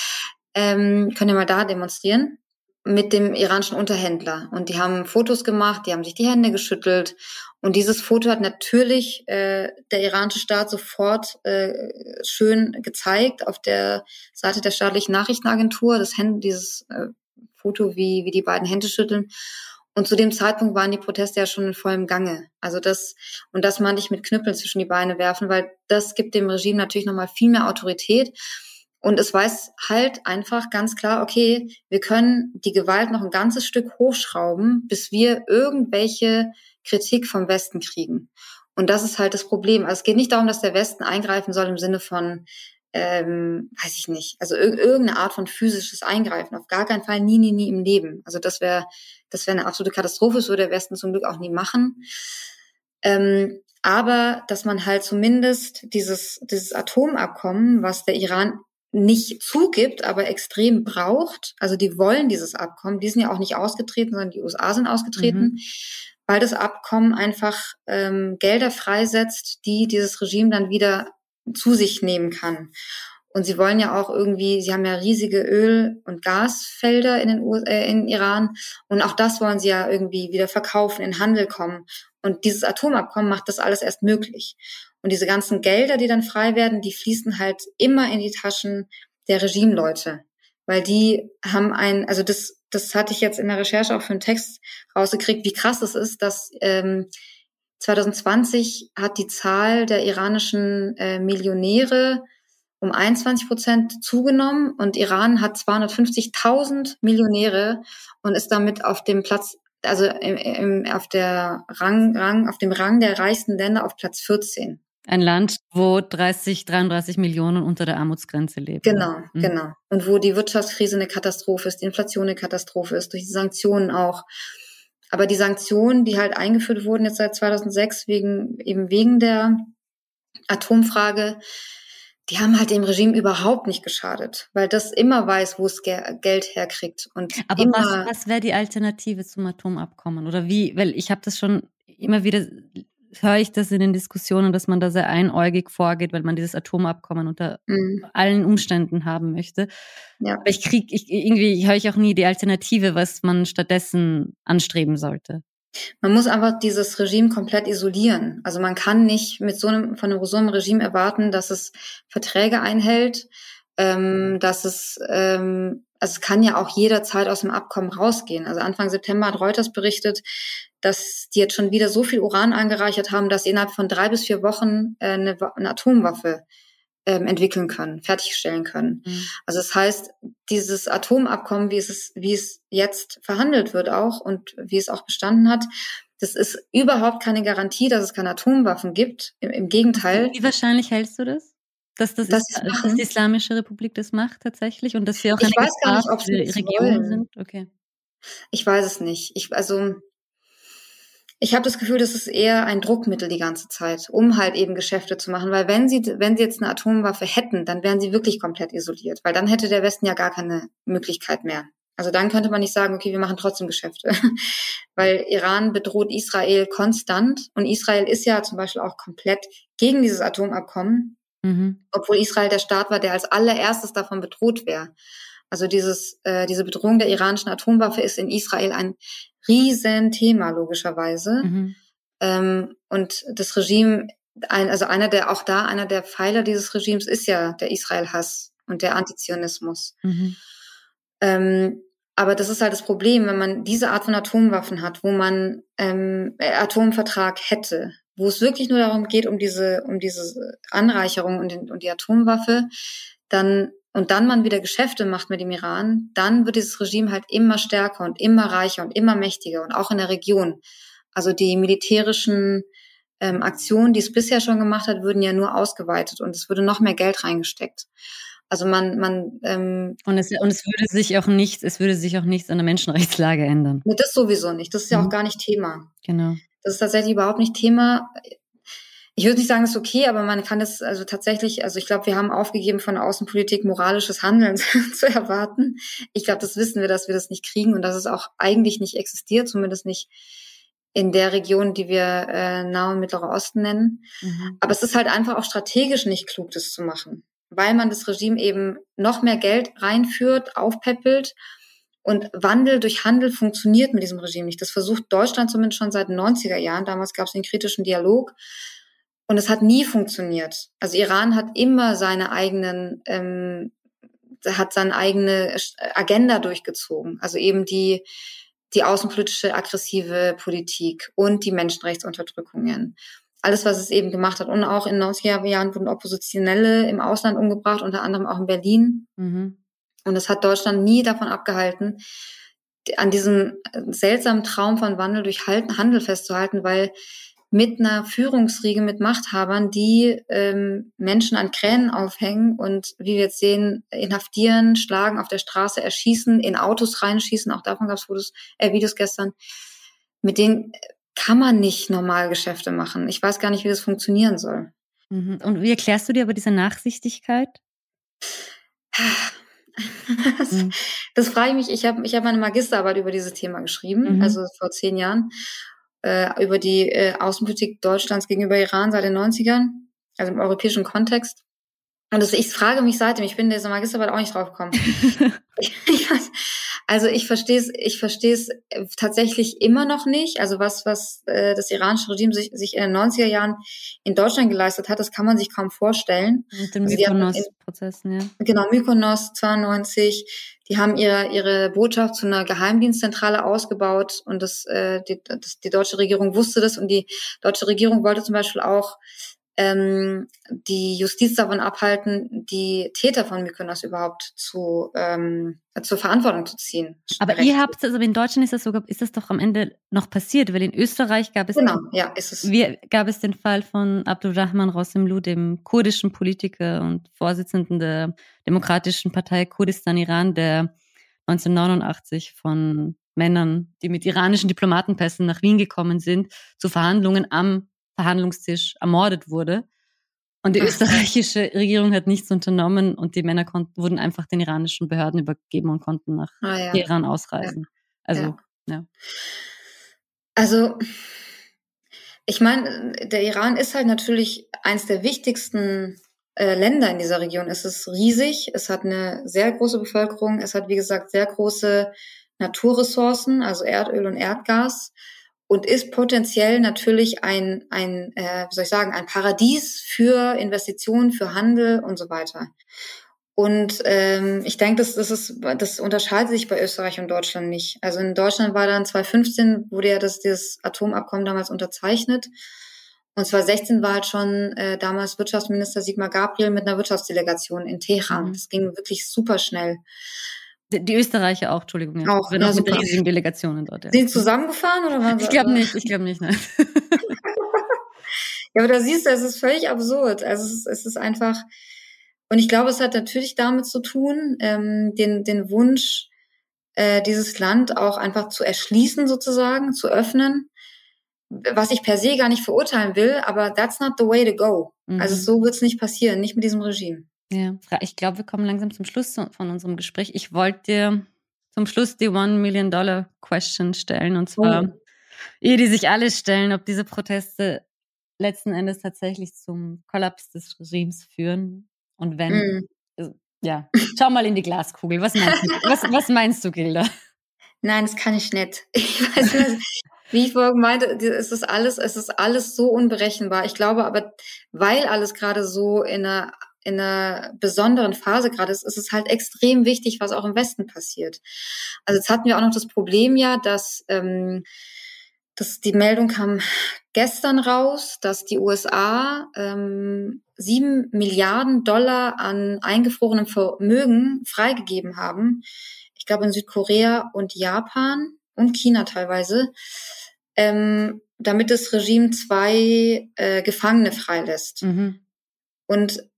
[LAUGHS] ähm, könnt ihr mal da demonstrieren mit dem iranischen Unterhändler. Und die haben Fotos gemacht, die haben sich die Hände geschüttelt. Und dieses Foto hat natürlich äh, der iranische Staat sofort äh, schön gezeigt auf der Seite der staatlichen Nachrichtenagentur. Das Hände, dieses äh, Foto, wie, wie die beiden Hände schütteln. Und zu dem Zeitpunkt waren die Proteste ja schon in vollem Gange. Also das, und das meinte ich mit Knüppeln zwischen die Beine werfen, weil das gibt dem Regime natürlich nochmal viel mehr Autorität. Und es weiß halt einfach ganz klar, okay, wir können die Gewalt noch ein ganzes Stück hochschrauben, bis wir irgendwelche Kritik vom Westen kriegen. Und das ist halt das Problem. Also es geht nicht darum, dass der Westen eingreifen soll im Sinne von, ähm, weiß ich nicht, also ir irgendeine Art von physisches Eingreifen. Auf gar keinen Fall, nie, nie, nie im Leben. Also das wäre das wäre eine absolute Katastrophe, würde der Westen zum Glück auch nie machen. Ähm, aber dass man halt zumindest dieses, dieses Atomabkommen, was der Iran nicht zugibt, aber extrem braucht, also die wollen dieses Abkommen, die sind ja auch nicht ausgetreten, sondern die USA sind ausgetreten, mhm. weil das Abkommen einfach ähm, Gelder freisetzt, die dieses Regime dann wieder zu sich nehmen kann. Und sie wollen ja auch irgendwie, sie haben ja riesige Öl- und Gasfelder in den US äh, in Iran und auch das wollen sie ja irgendwie wieder verkaufen, in Handel kommen. Und dieses Atomabkommen macht das alles erst möglich. Und diese ganzen Gelder, die dann frei werden, die fließen halt immer in die Taschen der Regimeleute, weil die haben ein, also das, das hatte ich jetzt in der Recherche auch für einen Text rausgekriegt, wie krass es ist, dass ähm, 2020 hat die Zahl der iranischen äh, Millionäre um 21 Prozent zugenommen und Iran hat 250.000 Millionäre und ist damit auf dem Platz, also im, im, auf der Rang, Rang, auf dem Rang der reichsten Länder auf Platz 14. Ein Land, wo 30, 33 Millionen unter der Armutsgrenze leben. Genau, mhm. genau. Und wo die Wirtschaftskrise eine Katastrophe ist, die Inflation eine Katastrophe ist, durch die Sanktionen auch. Aber die Sanktionen, die halt eingeführt wurden jetzt seit 2006 wegen, eben wegen der Atomfrage, die haben halt dem Regime überhaupt nicht geschadet, weil das immer weiß, wo es Geld herkriegt. Und Aber immer was, was wäre die Alternative zum Atomabkommen? Oder wie? Weil ich habe das schon immer wieder höre ich das in den Diskussionen, dass man da sehr einäugig vorgeht, weil man dieses Atomabkommen unter mhm. allen Umständen haben möchte. Ja. Aber ich krieg, ich, irgendwie höre ich auch nie die Alternative, was man stattdessen anstreben sollte. Man muss einfach dieses Regime komplett isolieren. Also man kann nicht mit so einem, von einem, so einem Regime erwarten, dass es Verträge einhält, ähm, dass es, ähm, es kann ja auch jederzeit aus dem Abkommen rausgehen. Also Anfang September hat Reuters berichtet, dass die jetzt schon wieder so viel Uran angereichert haben, dass sie innerhalb von drei bis vier Wochen äh, eine, eine Atomwaffe ähm, entwickeln können, fertigstellen können. Mhm. Also das heißt, dieses Atomabkommen, wie es, wie es jetzt verhandelt wird auch und wie es auch bestanden hat, das ist überhaupt keine Garantie, dass es keine Atomwaffen gibt. Im, im Gegenteil. Wie wahrscheinlich hältst du das? Dass, das das ist, dass die Islamische Republik das macht tatsächlich und dass wir auch ich eine weiß gar nicht, ob sie Region sind. Okay. Ich weiß es nicht. Ich also ich habe das Gefühl, das ist eher ein Druckmittel die ganze Zeit, um halt eben Geschäfte zu machen. Weil wenn sie, wenn sie jetzt eine Atomwaffe hätten, dann wären sie wirklich komplett isoliert. Weil dann hätte der Westen ja gar keine Möglichkeit mehr. Also dann könnte man nicht sagen, okay, wir machen trotzdem Geschäfte. [LAUGHS] Weil Iran bedroht Israel konstant und Israel ist ja zum Beispiel auch komplett gegen dieses Atomabkommen, mhm. obwohl Israel der Staat war, der als allererstes davon bedroht wäre. Also dieses, äh, diese Bedrohung der iranischen Atomwaffe ist in Israel ein Riesenthema, logischerweise. Mhm. Ähm, und das Regime, ein, also einer der, auch da, einer der Pfeiler dieses Regimes ist ja der Israel-Hass und der Antizionismus. Mhm. Ähm, aber das ist halt das Problem, wenn man diese Art von Atomwaffen hat, wo man ähm, Atomvertrag hätte, wo es wirklich nur darum geht, um diese, um diese Anreicherung und, den, und die Atomwaffe, dann und dann man wieder Geschäfte macht mit dem Iran, dann wird dieses Regime halt immer stärker und immer reicher und immer mächtiger und auch in der Region. Also die militärischen ähm, Aktionen, die es bisher schon gemacht hat, würden ja nur ausgeweitet und es würde noch mehr Geld reingesteckt. Also man, man ähm, und es und es würde sich auch nichts, es würde sich auch nichts an der Menschenrechtslage ändern. Das sowieso nicht. Das ist ja mhm. auch gar nicht Thema. Genau. Das ist tatsächlich überhaupt nicht Thema ich würde nicht sagen, das ist okay, aber man kann das also tatsächlich, also ich glaube, wir haben aufgegeben, von Außenpolitik moralisches Handeln [LAUGHS] zu erwarten. Ich glaube, das wissen wir, dass wir das nicht kriegen und dass es auch eigentlich nicht existiert, zumindest nicht in der Region, die wir äh, Nahe und Mittlerer Osten nennen. Mhm. Aber es ist halt einfach auch strategisch nicht klug, das zu machen, weil man das Regime eben noch mehr Geld reinführt, aufpeppelt und Wandel durch Handel funktioniert mit diesem Regime nicht. Das versucht Deutschland zumindest schon seit den 90er Jahren. Damals gab es den kritischen Dialog. Und es hat nie funktioniert. Also Iran hat immer seine eigenen, ähm, hat seine eigene Agenda durchgezogen. Also eben die, die außenpolitische aggressive Politik und die Menschenrechtsunterdrückungen. Alles, was es eben gemacht hat. Und auch in den 90er Jahren wurden Oppositionelle im Ausland umgebracht, unter anderem auch in Berlin. Mhm. Und es hat Deutschland nie davon abgehalten, an diesem seltsamen Traum von Wandel durch Handel festzuhalten, weil mit einer Führungsriege mit Machthabern, die ähm, Menschen an Kränen aufhängen und wie wir jetzt sehen, inhaftieren, schlagen, auf der Straße erschießen, in Autos reinschießen, auch davon gab es Fotos, äh, Videos gestern. Mit denen kann man nicht normal Geschäfte machen. Ich weiß gar nicht, wie das funktionieren soll. Mhm. Und wie erklärst du dir aber diese Nachsichtigkeit? [SIGHS] [LAUGHS] Das, mhm. das frage ich mich. Ich habe ich hab meine Magisterarbeit über dieses Thema geschrieben, mhm. also vor zehn Jahren äh, über die äh, Außenpolitik Deutschlands gegenüber Iran seit den 90ern, also im europäischen Kontext. Und das, ich frage mich seitdem, ich bin in dieser Magisterarbeit auch nicht drauf gekommen. [LAUGHS] ich weiß, also ich verstehe es, ich verstehe es äh, tatsächlich immer noch nicht. Also was, was äh, das iranische Regime sich, sich in den 90er Jahren in Deutschland geleistet hat, das kann man sich kaum vorstellen. Mit den also Mykonos-Prozessen, ja. Genau, Mykonos 92. Die haben ihre, ihre Botschaft zu einer Geheimdienstzentrale ausgebaut und das, äh, die, das, die deutsche Regierung wusste das und die deutsche Regierung wollte zum Beispiel auch ähm, die Justiz davon abhalten, die Täter von Mykonos überhaupt zu ähm, zur Verantwortung zu ziehen. Aber ihr habt es, also in Deutschland ist das sogar, ist das doch am Ende noch passiert, weil in Österreich gab es genau, ja, ist es. Wie, gab es den Fall von Abdurrahman Rosemlu, dem kurdischen Politiker und Vorsitzenden der Demokratischen Partei Kurdistan Iran, der 1989 von Männern, die mit iranischen Diplomatenpässen nach Wien gekommen sind, zu Verhandlungen am Verhandlungstisch ermordet wurde. Und die österreichische Regierung hat nichts unternommen und die Männer konnten, wurden einfach den iranischen Behörden übergeben und konnten nach ah, ja. Iran ausreisen. Ja. Also, ja. ja. Also, ich meine, der Iran ist halt natürlich eins der wichtigsten äh, Länder in dieser Region. Es ist riesig, es hat eine sehr große Bevölkerung, es hat, wie gesagt, sehr große Naturressourcen, also Erdöl und Erdgas und ist potenziell natürlich ein, ein äh, wie soll ich sagen, ein Paradies für Investitionen, für Handel und so weiter. Und ähm, ich denke, das, das, ist, das unterscheidet sich bei Österreich und Deutschland nicht. Also in Deutschland war dann 2015, wurde ja das, dieses Atomabkommen damals unterzeichnet. Und 2016 war halt schon äh, damals Wirtschaftsminister Sigmar Gabriel mit einer Wirtschaftsdelegation in Teheran. Mhm. Das ging wirklich super schnell. Die, Österreicher auch, Entschuldigung. Ja. Auch, ja, mit riesigen Delegationen dort. Ja. Sind sie zusammengefahren oder waren sie? Ich glaube nicht, ich glaube nicht, nein. [LAUGHS] ja, aber da siehst du, es ist völlig absurd. Also es ist, es ist einfach, und ich glaube, es hat natürlich damit zu tun, ähm, den, den Wunsch, äh, dieses Land auch einfach zu erschließen sozusagen, zu öffnen, was ich per se gar nicht verurteilen will, aber that's not the way to go. Mhm. Also so wird es nicht passieren, nicht mit diesem Regime. Ja, ich glaube, wir kommen langsam zum Schluss von unserem Gespräch. Ich wollte dir zum Schluss die One Million Dollar Question stellen und zwar, oh. ihr, die sich alle stellen, ob diese Proteste letzten Endes tatsächlich zum Kollaps des Regimes führen und wenn, mm. ja, schau mal in die Glaskugel. Was meinst du, was, was meinst du Gilda? Nein, das kann ich nicht. [LAUGHS] Ich weiß nicht. Wie ich vorhin meinte, es ist alles, es ist alles so unberechenbar. Ich glaube aber, weil alles gerade so in einer, in einer besonderen Phase gerade ist, ist es halt extrem wichtig, was auch im Westen passiert. Also jetzt hatten wir auch noch das Problem ja, dass ähm, das, die Meldung kam gestern raus, dass die USA ähm, sieben Milliarden Dollar an eingefrorenem Vermögen freigegeben haben. Ich glaube in Südkorea und Japan und China teilweise, ähm, damit das Regime zwei äh, Gefangene freilässt. Mhm. Und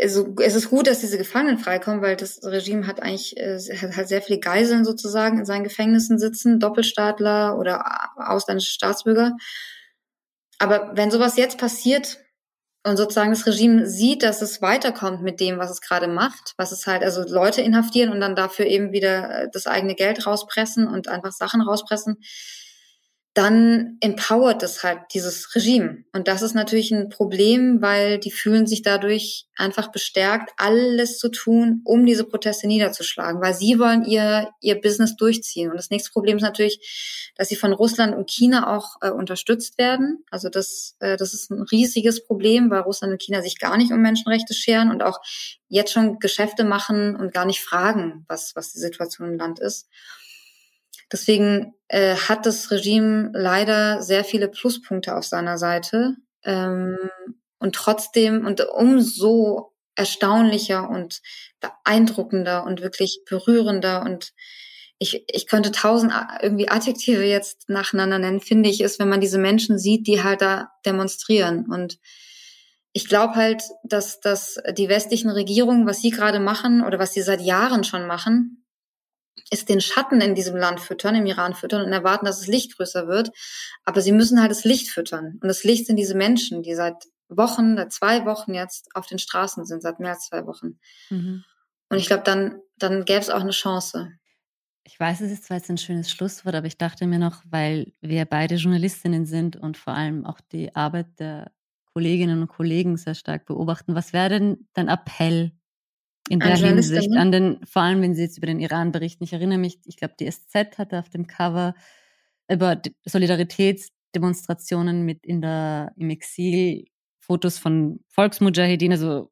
also es ist gut, dass diese Gefangenen freikommen, weil das Regime hat eigentlich äh, hat, sehr viele Geiseln sozusagen in seinen Gefängnissen sitzen, Doppelstaatler oder ausländische Staatsbürger. Aber wenn sowas jetzt passiert und sozusagen das Regime sieht, dass es weiterkommt mit dem, was es gerade macht, was es halt also Leute inhaftieren und dann dafür eben wieder das eigene Geld rauspressen und einfach Sachen rauspressen, dann empowert es halt dieses Regime. Und das ist natürlich ein Problem, weil die fühlen sich dadurch einfach bestärkt, alles zu tun, um diese Proteste niederzuschlagen, weil sie wollen ihr, ihr Business durchziehen. Und das nächste Problem ist natürlich, dass sie von Russland und China auch äh, unterstützt werden. Also das, äh, das ist ein riesiges Problem, weil Russland und China sich gar nicht um Menschenrechte scheren und auch jetzt schon Geschäfte machen und gar nicht fragen, was, was die Situation im Land ist. Deswegen äh, hat das Regime leider sehr viele Pluspunkte auf seiner Seite. Ähm, und trotzdem, und umso erstaunlicher und beeindruckender und wirklich berührender und ich, ich könnte tausend irgendwie Adjektive jetzt nacheinander nennen, finde ich, ist, wenn man diese Menschen sieht, die halt da demonstrieren. Und ich glaube halt, dass, dass die westlichen Regierungen, was sie gerade machen oder was sie seit Jahren schon machen, ist den Schatten in diesem Land füttern, im Iran füttern und erwarten, dass das Licht größer wird. Aber sie müssen halt das Licht füttern. Und das Licht sind diese Menschen, die seit Wochen, seit zwei Wochen jetzt auf den Straßen sind, seit mehr als zwei Wochen. Mhm. Und ich glaube, dann, dann gäbe es auch eine Chance. Ich weiß, es ist zwar jetzt ein schönes Schlusswort, aber ich dachte mir noch, weil wir beide Journalistinnen sind und vor allem auch die Arbeit der Kolleginnen und Kollegen sehr stark beobachten, was wäre denn dein Appell in der Hinsicht, an den, vor allem wenn Sie jetzt über den Iran berichten. Ich erinnere mich, ich glaube, die SZ hatte auf dem Cover über Solidaritätsdemonstrationen mit in der, im Exil Fotos von Volksmujahedin, also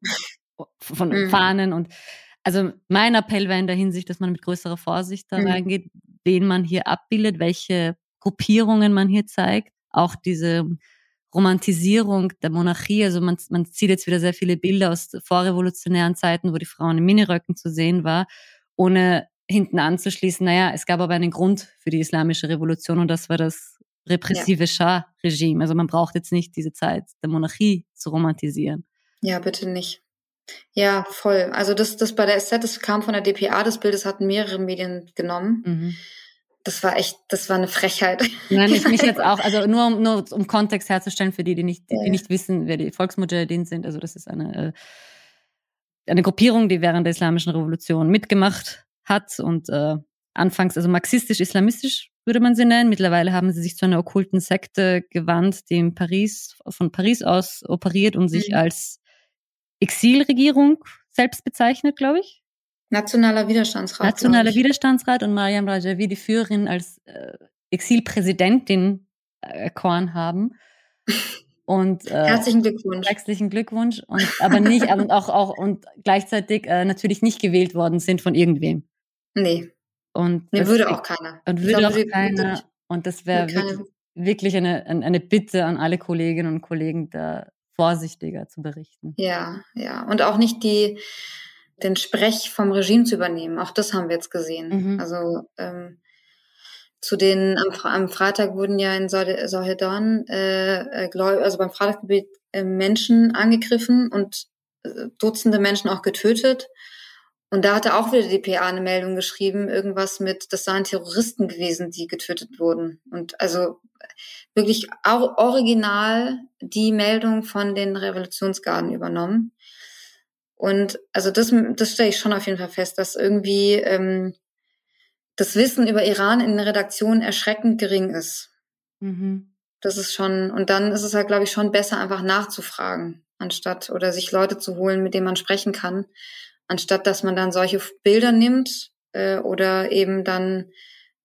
von mhm. Fahnen und also mein Appell wäre in der Hinsicht, dass man mit größerer Vorsicht da mhm. reingeht, wen man hier abbildet, welche Gruppierungen man hier zeigt, auch diese Romantisierung der Monarchie. Also man, man sieht jetzt wieder sehr viele Bilder aus vorrevolutionären Zeiten, wo die Frauen in Miniröcken zu sehen war, ohne hinten anzuschließen, naja, es gab aber einen Grund für die islamische Revolution und das war das repressive ja. Schah-Regime. Also man braucht jetzt nicht diese Zeit der Monarchie zu romantisieren. Ja, bitte nicht. Ja, voll. Also das, das bei der SZ, das kam von der DPA, das Bild, das hatten mehrere Medien genommen. Mhm das war echt, das war eine Frechheit. Nein, ich mich jetzt auch, [LAUGHS] also nur, nur um Kontext herzustellen für die, die nicht, die, die nicht wissen, wer die Volksmujahedin sind. Also das ist eine, äh, eine Gruppierung, die während der Islamischen Revolution mitgemacht hat und äh, anfangs, also marxistisch-islamistisch würde man sie nennen. Mittlerweile haben sie sich zu einer okkulten Sekte gewandt, die in Paris, von Paris aus operiert und sich mhm. als Exilregierung selbst bezeichnet, glaube ich. Nationaler Widerstandsrat. Nationaler Widerstandsrat und Mariam Rajavi, die Führerin als äh, Exilpräsidentin äh, erkoren haben. Und, äh, herzlichen Glückwunsch. Herzlichen Glückwunsch. Und, aber nicht, und auch, auch, und gleichzeitig äh, natürlich nicht gewählt worden sind von irgendwem. Nee. Und Mir würde auch keiner. Und würde glaube, auch keiner. Und das wäre wirklich, wirklich eine, eine Bitte an alle Kolleginnen und Kollegen, da vorsichtiger zu berichten. Ja, ja. Und auch nicht die, den Sprech vom Regime zu übernehmen. Auch das haben wir jetzt gesehen. Mhm. Also ähm, zu den am, am, Freitag wurden ja in Sahedan, äh, äh also beim Freitagsgebet äh, Menschen angegriffen und äh, Dutzende Menschen auch getötet. Und da hatte auch wieder die PA eine Meldung geschrieben, irgendwas mit, das seien Terroristen gewesen, die getötet wurden. Und also wirklich original die Meldung von den Revolutionsgarden übernommen. Und also das, das stelle ich schon auf jeden Fall fest, dass irgendwie ähm, das Wissen über Iran in der Redaktion erschreckend gering ist. Mhm. Das ist schon, und dann ist es halt, glaube ich, schon besser, einfach nachzufragen, anstatt oder sich Leute zu holen, mit denen man sprechen kann anstatt dass man dann solche Bilder nimmt äh, oder eben dann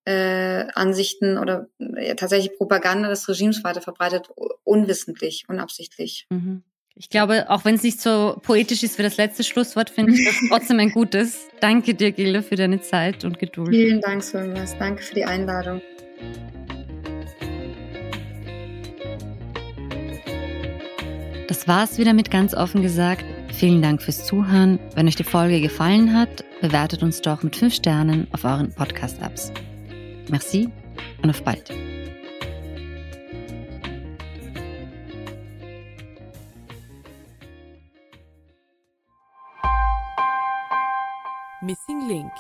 äh, Ansichten oder äh, tatsächlich Propaganda des Regimes weiter verbreitet, unwissentlich, unabsichtlich. Mhm. Ich glaube, auch wenn es nicht so poetisch ist wie das letzte Schlusswort, finde ich das [LAUGHS] trotzdem ein gutes. Danke dir, Gilde, für deine Zeit und Geduld. Vielen Dank, Solmas. Danke für die Einladung. Das war's wieder mit ganz offen gesagt. Vielen Dank fürs Zuhören. Wenn euch die Folge gefallen hat, bewertet uns doch mit 5 Sternen auf euren Podcast-Apps. Merci und auf bald. Missing Link